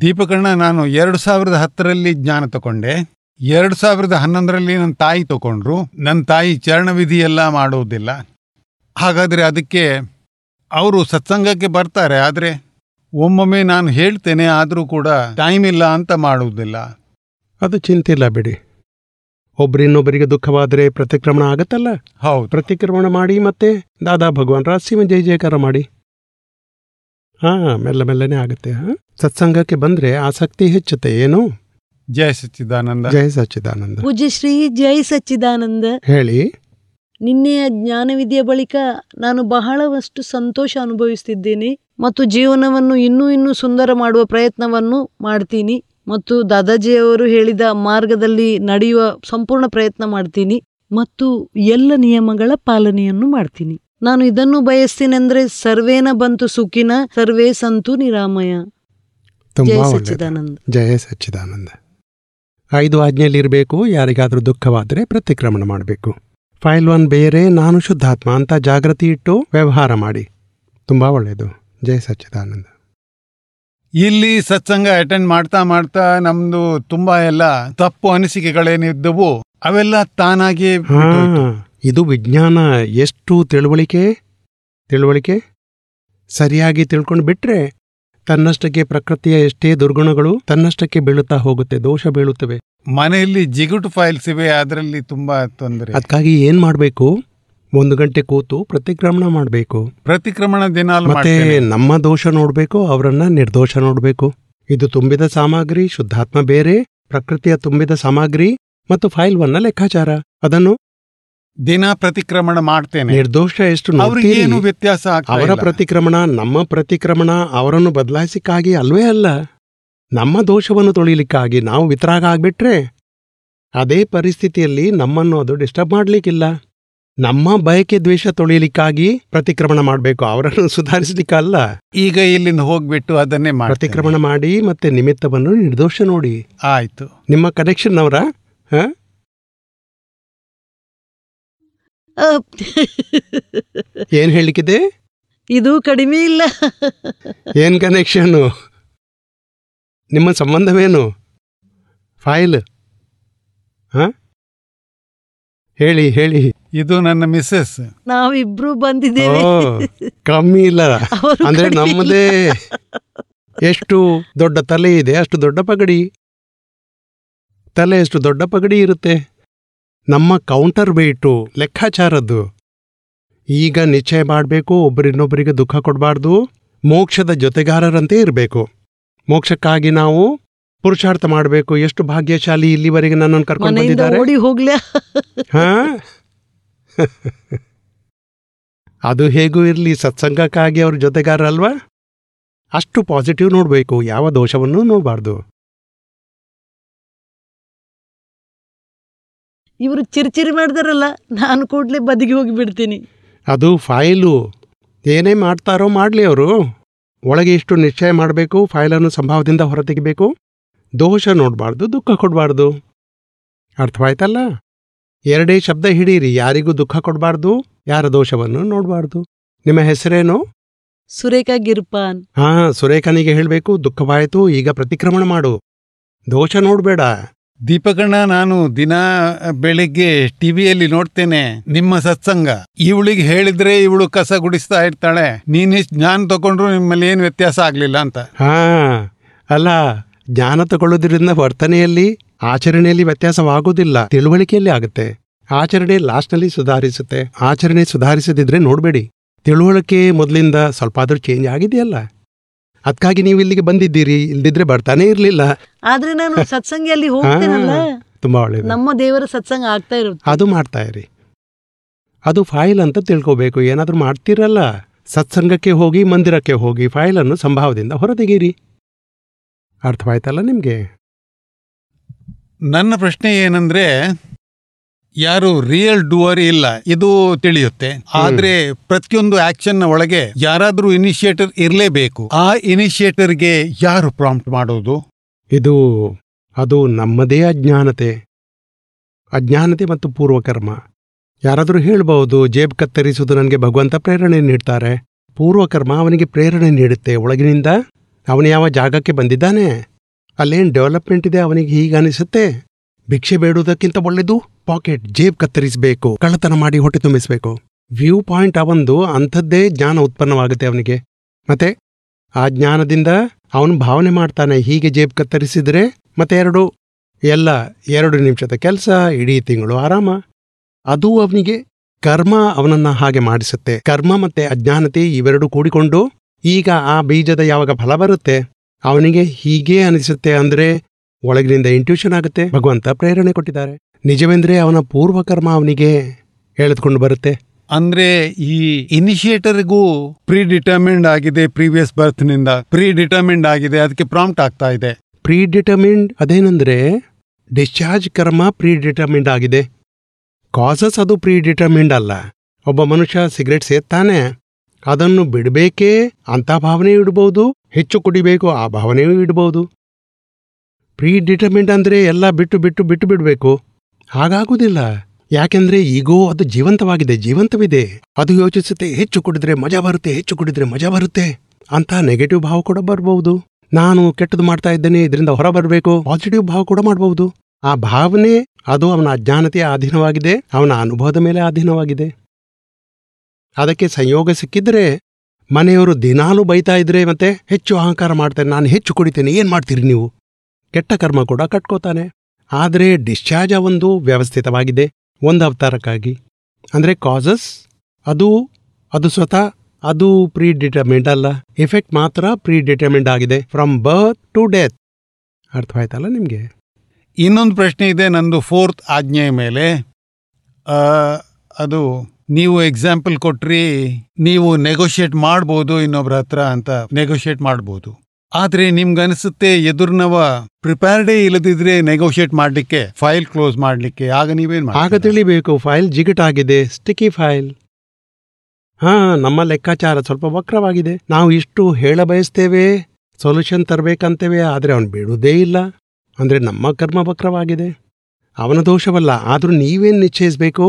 C: ದೀಪಕಣ್ಣ ನಾನು ಎರಡು ಸಾವಿರದ ಹತ್ತರಲ್ಲಿ ಜ್ಞಾನ ತಗೊಂಡೆ ಎರಡು ಸಾವಿರದ ಹನ್ನೊಂದರಲ್ಲಿ ನನ್ನ ತಾಯಿ ತಗೊಂಡ್ರು ನನ್ನ ತಾಯಿ ಚರಣವಿಧಿ ಎಲ್ಲ ಮಾಡುವುದಿಲ್ಲ ಹಾಗಾದ್ರೆ ಅದಕ್ಕೆ ಅವರು ಸತ್ಸಂಗಕ್ಕೆ ಬರ್ತಾರೆ ಆದರೆ ಒಮ್ಮೊಮ್ಮೆ ನಾನು ಹೇಳ್ತೇನೆ ಆದರೂ ಕೂಡ ಟೈಮ್ ಇಲ್ಲ ಅಂತ ಮಾಡುವುದಿಲ್ಲ.
A: ಅದು ಚಿಂತೆ ಇಲ್ಲ ಬಿಡಿ. ಒಬ್ಬರಿನ್ನೊಬ್ಬರಿಗೆ ದುಃಖವಾದರೆ ಪ್ರತಿಕ್ರಮಣ ಆಗುತ್ತಲ್ಲ?
C: ಹೌದು.
A: ಪ್ರತಿಕ್ರಮಣ ಮಾಡಿ ಮತ್ತೆ ದಾದಾ ಭಗವಾನ್ ರಾಸಿಮ ಜಯ ಜಯಕಾರ ಮಾಡಿ. ಹಾಂ ಮೆಲ್ಲ ಮೆಲ್ಲನೆ ಆಗುತ್ತೆ ಹಾ? ಸತ್ಸಂಗಕ್ಕೆ ಬಂದ್ರೆ ಆಸಕ್ತಿ ಹೆಚ್ಚುತ್ತೆ ಏನು?
C: ಜಯ ಸಚ್ಚಿದಾನಂದ.
A: ಜಯ ಸಚ್ಚಿದಾನಂದ.
B: ಪೂಜ್ಯ ಶ್ರೀ ಜೈ ಸಚ್ಚಿದಾನಂದ.
A: ಹೇಳಿ.
B: ನಿನ್ನೆಯ ಜ್ಞಾನವಿದೆಯ ಬಳಿಕ ನಾನು ಬಹಳವಷ್ಟು ಸಂತೋಷ ಅನುಭವಿಸುತ್ತಿದ್ದೇನೆ ಮತ್ತು ಜೀವನವನ್ನು ಇನ್ನೂ ಇನ್ನೂ ಸುಂದರ ಮಾಡುವ ಪ್ರಯತ್ನವನ್ನು ಮಾಡ್ತೀನಿ ಮತ್ತು ದಾದಾಜಿಯವರು ಹೇಳಿದ ಮಾರ್ಗದಲ್ಲಿ ನಡೆಯುವ ಸಂಪೂರ್ಣ ಪ್ರಯತ್ನ ಮಾಡ್ತೀನಿ ಮತ್ತು ಎಲ್ಲ ನಿಯಮಗಳ ಪಾಲನೆಯನ್ನು ಮಾಡ್ತೀನಿ. ನಾನು ಇದನ್ನು ಬಯಸ್ತೀನೆಂದ್ರೆ ಸರ್ವೇನ ಬಂತು ಸುಖಿನ ಸರ್ವೇ ಸಂತು ನಿರಾಮಯ. ಜಯ ಸಚ್ಚಿದಾನಂದ.
A: ಜಯ ಸಚ್ಚಿದಾನಂದ. ಐದು ಆಜ್ಞೆಯಲ್ಲಿರಬೇಕು ಯಾರಿಗಾದರೂ ದುಃಖವಾದರೆ ಪ್ರತಿಕ್ರಮಣ ಮಾಡಬೇಕು. ಫೈಲ್ ಒನ್ ಬೇರೆ ನಾನು ಶುದ್ಧಾತ್ಮ ಅಂತ ಜಾಗೃತಿ ಇಟ್ಟು ವ್ಯವಹಾರ ಮಾಡಿ. ತುಂಬಾ ಒಳ್ಳೆಯದು ಜಯ ಸಚ್ಚಿದಾನಂದ.
C: ಇಲ್ಲಿ ಸತ್ಸಂಗ ಅಟೆಂಡ್ ಮಾಡ್ತಾ ಮಾಡ್ತಾ ನಮ್ದು ತುಂಬಾ ಎಲ್ಲ ತಪ್ಪು ಅನಿಸಿಕೆಗಳೇನಿದ್ದವು ಅವೆಲ್ಲ ತಾನಾಗಿ
A: ಹಾ ಇದು ವಿಜ್ಞಾನ ಎಷ್ಟು ತಿಳುವಳಿಕೆ? ತಿಳುವಳಿಕೆ? ಸರಿಯಾಗಿ ತಿಳ್ಕೊಂಡು ಬಿಟ್ರೆ ತನ್ನಷ್ಟಕ್ಕೆ ಪ್ರಕೃತಿಯ ಎಷ್ಟೇ ದುರ್ಗುಣಗಳು ತನ್ನಷ್ಟಕ್ಕೆ ಬೀಳುತ್ತಾ ಹೋಗುತ್ತೆ ದೋಷ ಬೀಳುತ್ತವೆ.
C: ಮನೆಯಲ್ಲಿ ಜಿಗುಟು ಫೈಲ್ಸ್ ಇವೆ ಅದರಲ್ಲಿ ತುಂಬಾ ತೊಂದರೆ.
A: ಅದಕ್ಕಾಗಿ ಏನ್ ಮಾಡಬೇಕು? ಒಂದು ಗಂಟೆ ಕೂತು ಪ್ರತಿಕ್ರಮಣ ಮಾಡಬೇಕು.
C: ಪ್ರತಿಕ್ರಮಣ ದಿನ
A: ಮತ್ತೆ ನಮ್ಮ ದೋಷ ನೋಡಬೇಕು ಅವರನ್ನ ನಿರ್ದೋಷ ನೋಡಬೇಕು. ಇದು ತುಂಬಿದ ಸಾಮಗ್ರಿ ಶುದ್ಧಾತ್ಮ ಬೇರೆ ಪ್ರಕೃತಿಯ ತುಂಬಿದ ಸಾಮಗ್ರಿ ಮತ್ತು ಫೈಲ್ ವನ್ನ ಲೆಕ್ಕಾಚಾರ. ಅದನ್ನು
C: ದಿನ ಪ್ರತಿಕ್ರಮಣ ಮಾಡ್ತೇನೆ.
A: ನಿರ್ದೋಷ ಎಷ್ಟು
C: ಏನು ವ್ಯತ್ಯಾಸ
A: ಅವರ ಪ್ರತಿಕ್ರಮಣ ನಮ್ಮ ಪ್ರತಿಕ್ರಮಣ ಅವರನ್ನು ಬದಲಾಯಿಸಿಕ್ಕಾಗಿ ಅಲ್ವೇ ಅಲ್ಲ. ನಮ್ಮ ದೋಷವನ್ನು ತೊಳಿಲಿಕ್ಕಾಗಿ ನಾವು ವಿತರಾಗ ಆಗಿಬಿಟ್ರೆ ಅದೇ ಪರಿಸ್ಥಿತಿಯಲ್ಲಿ ನಮ್ಮನ್ನು ಅದು ಡಿಸ್ಟರ್ಬ್ ಮಾಡ್ಲಿಕ್ಕಿಲ್ಲ. ನಮ್ಮ ಬಯಕೆ ದ್ವೇಷ ತೊಳಿಲಿಕ್ಕಾಗಿ ಪ್ರತಿಕ್ರಮಣ ಮಾಡಬೇಕು. ಅವರನ್ನು ಸುಧಾರಿಸಲಿಕ್ಕಲ್ಲ.
C: ಈಗ ಇಲ್ಲಿಂದ ಹೋಗ್ಬಿಟ್ಟು ಅದನ್ನೇ ಮಾಡಿ
A: ಪ್ರತಿಕ್ರಮಣ ಮಾಡಿ ಮತ್ತೆ ನಿಮಿತ್ತವನ್ನು ನಿರ್ದೋಷ ನೋಡಿ.
C: ಆಯ್ತು.
A: ನಿಮ್ಮ ಕನೆಕ್ಷನ್ ಅವರ? ಏನ್ ಹೇಳಿಕ್ಕಿದೆ?
B: ಇದು ಕಡಿಮೆ ಇಲ್ಲ.
A: ಏನ್ ಕನೆಕ್ಷನ್ನು ನಿಮ್ಮ ಸಂಬಂಧವೇನು? ಫೈಲ್. ಹ? ಹೇಳಿ ಹೇಳಿ.
C: ಇದು ನನ್ನ ಮಿಸ್ಸಸ್.
B: ನಾವಿಬ್ರು ಬಂದಿದ್ದೇವೆ.
A: ಕಮ್ಮಿ ಇಲ್ಲ. ಅಂದ್ರೆ ನಮ್ಮದೇ ಎಷ್ಟು ದೊಡ್ಡ ತಲೆ ಇದೆ ಅಷ್ಟು ದೊಡ್ಡ ಪಗಡಿ. ತಲೆ ಎಷ್ಟು ದೊಡ್ಡ ಪಗಡಿ ಇರುತ್ತೆ. ನಮ್ಮ ಕೌಂಟರ್ ವೇಟು ಲೆಕ್ಕಾಚಾರದ್ದು. ಈಗ ನಿಶ್ಚಯ ಮಾಡಬೇಕು ಒಬ್ಬರಿನ್ನೊಬ್ಬರಿಗೆ ದುಃಖ ಕೊಡಬಾರ್ದು ಮೋಕ್ಷದ ಜೊತೆಗಾರರಂತೆ ಇರಬೇಕು. ಮೋಕ್ಷಕ್ಕಾಗಿ ನಾವು ಪುರುಷಾರ್ಥ ಮಾಡಬೇಕು. ಎಷ್ಟು ಭಾಗ್ಯಶಾಲಿ ಇಲ್ಲಿವರೆಗೆ ನನ್ನನ್ನು ಕರ್ಕೊಂಡು ಬಂದಿದ್ದಾರೆ?
B: ಓಡಿ ಹೋಗ್ಲಾ?
A: ಹಾ? ಅದು ಹೇಗೂ ಇರಲಿ ಸತ್ಸಂಗಕ್ಕಾಗಿ ಅವ್ರ ಜೊತೆಗಾರ ಅಲ್ವಾ ಅಷ್ಟು ಪಾಸಿಟಿವ್ ನೋಡಬೇಕು ಯಾವ ದೋಷವನ್ನು ನೋಡಬಾರ್ದು.
B: ಇವರು ಚಿರ್ಚಿರಿ ಮಾಡಿದಾರಲ್ಲ ನಾನು ಕೂಡಲೇ ಬದಿಗೆ ಹೋಗಿ ಬಿಡ್ತೀನಿ
A: ಅದು ಫೈಲು. ಏನೇ ಮಾಡ್ತಾರೋ ಮಾಡಲಿ ಅವರು. ಒಳಗೆ ಇಷ್ಟು ನಿಶ್ಚಯ ಮಾಡಬೇಕು ಫೈಲನ್ನು ಸಂಭಾವದಿಂದ ಹೊರತೆಗಿಬೇಕು? ದೋಷ ನೋಡಬಾರ್ದು ದುಃಖ ಕೊಡಬಾರ್ದು. ಅರ್ಥವಾಯ್ತಲ್ಲ? ಎರಡೇ ಶಬ್ದ ಹಿಡೀರಿ ಯಾರಿಗೂ ದುಃಖ ಕೊಡಬಾರ್ದು ಯಾರ ದೋಷವನ್ನು ನೋಡಬಾರ್ದು. ನಿಮ್ಮ ಹೆಸರೇನು?
B: ಸುರೇಖಾ ಗಿರ್ಪಾನ್.
A: ಹಾ ಸುರೇಖನಿಗೆ ಹೇಳಬೇಕು ದುಃಖವಾಯಿತು ಈಗ ಪ್ರತಿಕ್ರಮಣ ಮಾಡು. ದೋಷ ನೋಡಬೇಡ.
C: ದೀಪಕಣ್ಣ, ನಾನು ದಿನ ಬೆಳಿಗ್ಗೆ ಟಿವಿಯಲ್ಲಿ ನೋಡ್ತೇನೆ ನಿಮ್ಮ ಸತ್ಸಂಗ. ಇವಳಿಗೆ ಹೇಳಿದ್ರೆ ಇವಳು ಕಸ ಗುಡಿಸ್ತಾ ಇರ್ತಾಳೆ. ನೀನು ಜ್ಞಾನ ತಗೊಂಡ್ರು ನಿಮ್ಮಲ್ಲಿ ಏನು ವ್ಯತ್ಯಾಸ ಆಗ್ಲಿಲ್ಲ ಅಂತ.
A: ಹಾ, ಅಲ್ಲ, ಜ್ಞಾನ ತಗೊಳ್ಳೋದ್ರಿಂದ ವರ್ತನೆಯಲ್ಲಿ, ಆಚರಣೆಯಲ್ಲಿ ವ್ಯತ್ಯಾಸವಾಗೋದಿಲ್ಲ ತಿಳುವಳಿಕೆಯಲ್ಲಿ ಆಗುತ್ತೆ. ಆಚರಣೆ ಲಾಸ್ಟ್ನಲ್ಲಿ ಸುಧಾರಿಸುತ್ತೆ. ಆಚರಣೆ ಸುಧಾರಿಸದಿದ್ರೆ ನೋಡಬೇಡಿ. ತಿಳುವಳಿಕೆ ಮೊದಲಿಂದ ಸ್ವಲ್ಪ ಆದ್ರೂ ಚೇಂಜ್ ಆಗಿದೆಯಲ್ಲ? ಅದಕ್ಕಾಗಿ ನೀವು ಇಲ್ಲಿಗೆ ಬಂದಿದ್ದೀರಿ ಇಲ್ದಿದ್ರೆ ಬರ್ತಾನೆ ಇರಲಿಲ್ಲ.
B: ಆದ್ರೆ ನಾನು ಸತ್ಸಂಗಿಯಲ್ಲಿ ಹೋಗ್ತೇನಲ್ಲ?
A: ತುಂಬಾ ಒಳ್ಳೇದು.
B: ನಮ್ಮ ದೇವರ ಸತ್ಸಂಗ ಆಗ್ತಾ ಇರುತ್ತೆ.
A: ಅದು ಮಾಡ್ತಾ ಇರಿ. ಅದು ಫೈಲ್ ಅಂತ ತಿಳ್ಕೋಬೇಕು ಏನಾದರೂ ಮಾಡ್ತಿರಲ್ಲ? ಸತ್ಸಂಗಕ್ಕೆ ಹೋಗಿ ಮಂದಿರಕ್ಕೆ ಹೋಗಿ ಫೈಲನ್ನು ಸಂಭಾವದಿಂದ ಹೊರತೆಗೀರಿ ಅರ್ಥವಾಯ್ತಲ್ಲ ನಿಮಗೆ?
C: ನನ್ನ ಪ್ರಶ್ನೆ ಏನಂದ್ರೆ ಯಾರು ರಿಯಲ್ ಡೂವರ್ ಇಲ್ಲ. ಇದು ತಿಳಿಯುತ್ತೆ. ಆದ್ರೆ ಪ್ರತಿಯೊಂದು ಆಕ್ಷನ್ ಒಳಗೆ ಯಾರಾದ್ರೂ ಇನಿಷಿಯೇಟರ್ ಇರಲೇಬೇಕು. ಆ ಇನಿಷಿಯೇಟರ್ಗೆ ಯಾರು ಪ್ರಾಂಪ್ಟ್ ಮಾಡೋದು?
A: ಇದು ಅದು ನಮ್ಮದೇ ಅಜ್ಞಾನತೆ. ಅಜ್ಞಾನತೆ ಮತ್ತು ಪೂರ್ವಕರ್ಮ. ಯಾರಾದರೂ ಹೇಳಬಹುದು ಜೇಬ್ ಕತ್ತರಿಸುವುದು ನನಗೆ ಭಗವಂತ ಪ್ರೇರಣೆ ನೀಡ್ತಾರೆ. ಪೂರ್ವಕರ್ಮ ಅವನಿಗೆ ಪ್ರೇರಣೆ ನೀಡುತ್ತೆ. ಒಳಗಿನಿಂದ ಅವನು ಯಾವ ಜಾಗಕ್ಕೆ ಬಂದಿದ್ದಾನೆ? ಅಲ್ಲೇನು ಡೆವಲಪ್ಮೆಂಟ್ ಇದೆ ಅವನಿಗೆ ಹೀಗೆ ಅನಿಸುತ್ತೆ? ಭಿಕ್ಷೆ ಬೇಡುವುದಕ್ಕಿಂತ ಒಳ್ಳೆದು ಪಾಕೆಟ್ ಜೇಬ್ ಕತ್ತರಿಸಬೇಕು, ಕಳ್ಳತನ ಮಾಡಿ ಹೊಟ್ಟೆ ತುಂಬಿಸಬೇಕು. ವ್ಯೂ ಪಾಯಿಂಟ್ ಅವಂದು, ಅಂಥದ್ದೇ ಜ್ಞಾನ ಉತ್ಪನ್ನವಾಗುತ್ತೆ ಅವನಿಗೆ. ಮತ್ತೆ, ಆ ಜ್ಞಾನದಿಂದ ಅವನು ಭಾವನೆ ಮಾಡ್ತಾನೆ, ಹೀಗೆ ಜೇಬ್ ಕತ್ತರಿಸಿದರೆ ಮತ್ತೆ ಎರಡು, ಎಲ್ಲ ಎರಡು ನಿಮಿಷದ ಕೆಲಸ, ಇಡೀ ತಿಂಗಳು ಆರಾಮ. ಅದು ಅವನಿಗೆ ಕರ್ಮ ಅವನನ್ನ ಹಾಗೆ ಮಾಡಿಸುತ್ತೆ. ಕರ್ಮ ಮತ್ತೆ ಅಜ್ಞಾನತೆ ಇವೆರಡು ಕೂಡಿಕೊಂಡು ಈಗ ಆ ಬೀಜದ ಯಾವಾಗ ಫಲ ಬರುತ್ತೆ, ಅವನಿಗೆ ಹೀಗೆ ಅನಿಸುತ್ತೆ ಅಂದ್ರೆ ಒಳಗಿನಿಂದ ಇಂಟ್ಯೂಷನ್ ಆಗುತ್ತೆ. ಭಗವಂತ ಪ್ರೇರಣೆ ಕೊಟ್ಟಿದ್ದಾರೆ. ನಿಜವೆಂದ್ರೆ ಅವನ ಪೂರ್ವಕರ್ಮ ಅವನಿಗೆ ಹೇಳಿದ್ಕೊಂಡು ಬರುತ್ತೆ.
C: ಅಂದ್ರೆ ಈ ಇನಿಷಿಯೇಟರ್ಗೂ ಪ್ರೀ ಡಿಟರ್ಮಿಂಡ್ ಆಗಿದೆ ಪ್ರೀವಿಯಸ್ ಬರ್ತ್ನಿಂದ. ಪ್ರೀ ಡಿಟರ್ಮಿಂಡ್ ಆಗಿದೆ ಅದಕ್ಕೆ ಪ್ರಾಂಪ್ಟ್ ಆಗ್ತಾ ಇದೆ.
A: ಪ್ರೀ ಡಿಟರ್ಮಿಂಡ್ ಅದೇನಂದ್ರೆ ಡಿಸ್ಚಾರ್ಜ್ ಕರ್ಮ ಪ್ರೀ ಡಿಟರ್ಮಿಂಡ್ ಆಗಿದೆ. ಕಾಸಸ್ ಅದು ಪ್ರೀ ಡಿಟರ್ಮಿಂಡ್ ಅಲ್ಲ. ಒಬ್ಬ ಮನುಷ್ಯ ಸಿಗರೆಟ್ ಸೇರ್ತಾನೆ ಅದನ್ನು ಬಿಡಬೇಕೇ ಅಂತ ಭಾವನೆಯೂ ಇಡಬಹುದು ಹೆಚ್ಚು ಕುಡಿಬೇಕು ಆ ಭಾವನೆಯೂ ಇಡಬಹುದು ಪ್ರೀ ಡಿಟರ್ಮೆಂಟ್ ಅಂದರೆ ಎಲ್ಲ ಬಿಟ್ಟು ಬಿಟ್ಟು ಬಿಟ್ಟು ಬಿಡಬೇಕು. ಹಾಗಾಗುವುದಿಲ್ಲ. ಯಾಕೆಂದ್ರೆ ಈಗೋ ಅದು ಜೀವಂತವಾಗಿದೆ, ಜೀವಂತವಿದೆ. ಅದು ಯೋಚಿಸುತ್ತೆ, ಹೆಚ್ಚು ಕುಡಿದ್ರೆ ಮಜಾ ಬರುತ್ತೆ, ಹೆಚ್ಚು ಕುಡಿದ್ರೆ ಮಜಾ ಬರುತ್ತೆ ಅಂತ ನೆಗೆಟಿವ್ ಭಾವ ಕೂಡ ಬರಬಹುದು. ನಾನು ಕೆಟ್ಟದ್ದು ಮಾಡ್ತಾ ಇದ್ದೇನೆ, ಇದರಿಂದ ಹೊರ ಬರಬೇಕು. ಪಾಸಿಟಿವ್ ಭಾವ ಕೂಡ ಮಾಡಬಹುದು. ಆ ಭಾವನೆ, ಅದು ಅವನ ಅಜ್ಞಾನತೆಯ ಅಧೀನವಾಗಿದೆ, ಅವನ ಅನುಭವದ ಮೇಲೆ ಅಧೀನವಾಗಿದೆ. ಅದಕ್ಕೆ ಸಂಯೋಗ ಸಿಕ್ಕಿದ್ರೆ, ಮನೆಯವರು ದಿನಾಲೂ ಬೈತಾ ಇದ್ರೆ ಮತ್ತೆ ಹೆಚ್ಚು ಅಹಂಕಾರ ಮಾಡ್ತಾರೆ, ನಾನು ಹೆಚ್ಚು ಕುಡಿತೇನೆ, ಏನು ಮಾಡ್ತೀರಿ ನೀವು? ಕೆಟ್ಟ ಕರ್ಮ ಕೂಡ ಕಟ್ಕೋತಾನೆ. ಆದರೆ ಡಿಸ್ಚಾರ್ಜ್ ಒಂದು ವ್ಯವಸ್ಥಿತವಾಗಿದೆ. ಒಂದು ಅವತಾರಕ್ಕಾಗಿ. ಅಂದರೆ ಕಾಸಸ್ ಅದು ಅದು ಸ್ವತಃ, ಅದು ಪ್ರೀ ಡಿಟರ್ಮೆಂಟ್ ಅಲ್ಲ. ಎಫೆಕ್ಟ್ ಮಾತ್ರ ಪ್ರೀ ಡಿಟರ್ಮೆಂಟ್ ಆಗಿದೆ. ಫ್ರಮ್ ಬರ್ತ್ ಟು ಡೆತ್ ಅರ್ಥವಾಯ್ತಲ್ಲ ನಿಮಗೆ?
C: ಇನ್ನೊಂದು ಪ್ರಶ್ನೆ ಇದೆ ನಂದು ಫೋರ್ತ್ ಆಜ್ಞೆಯ ಮೇಲೆ. ಅದು ನೀವು ಎಕ್ಸಾಂಪಲ್ ಕೊಟ್ರಿ, ನೀವು ನೆಗೋಷಿಯೇಟ್ ಮಾಡ್ಬೋದು ಇನ್ನೊಬ್ರ ಹತ್ರ ಅಂತ. ನೆಗೋಷಿಯೇಟ್ ಮಾಡ್ಬೋದು. ಆದ್ರೆ ನಿಮ್ಗನ್ಸುತ್ತೆ ಎದುರ್ನವ ಪ್ರಿಪೇರ್ಡೇ ಇಲ್ಲದಿದ್ರೆ ನೆಗೋಷಿಯೇಟ್ ಮಾಡ್ಲಿಕ್ಕೆ ಫೈಲ್ ಕ್ಲೋಸ್ ಮಾಡ್ಲಿಕ್ಕೆ, ಆಗ ನೀವೇನು
A: ಆಗ? ತಿಳಿಬೇಕು ಫೈಲ್ ಜಿಗಟಾಗಿದೆ ಸ್ಟಿಕಿ ಫೈಲ್ ಹಾ, ನಮ್ಮ ಲೆಕ್ಕಾಚಾರ ಸ್ವಲ್ಪ ವಕ್ರವಾಗಿದೆ. ನಾವು ಇಷ್ಟು ಹೇಳ ಬಯಸ್ತೇವೆ ಸೊಲ್ಯೂಷನ್ ತರಬೇಕಂತೇವೆ, ಆದರೆ ಅವನು ಬಿಡುವುದೇ ಇಲ್ಲ. ಅಂದರೆ ನಮ್ಮ ಕರ್ಮ ವಕ್ರವಾಗಿದೆ. ಅವನ ದೋಷವಲ್ಲ, ಆದರೂ ನೀವೇನು ನಿಶ್ಚಯಿಸಬೇಕು?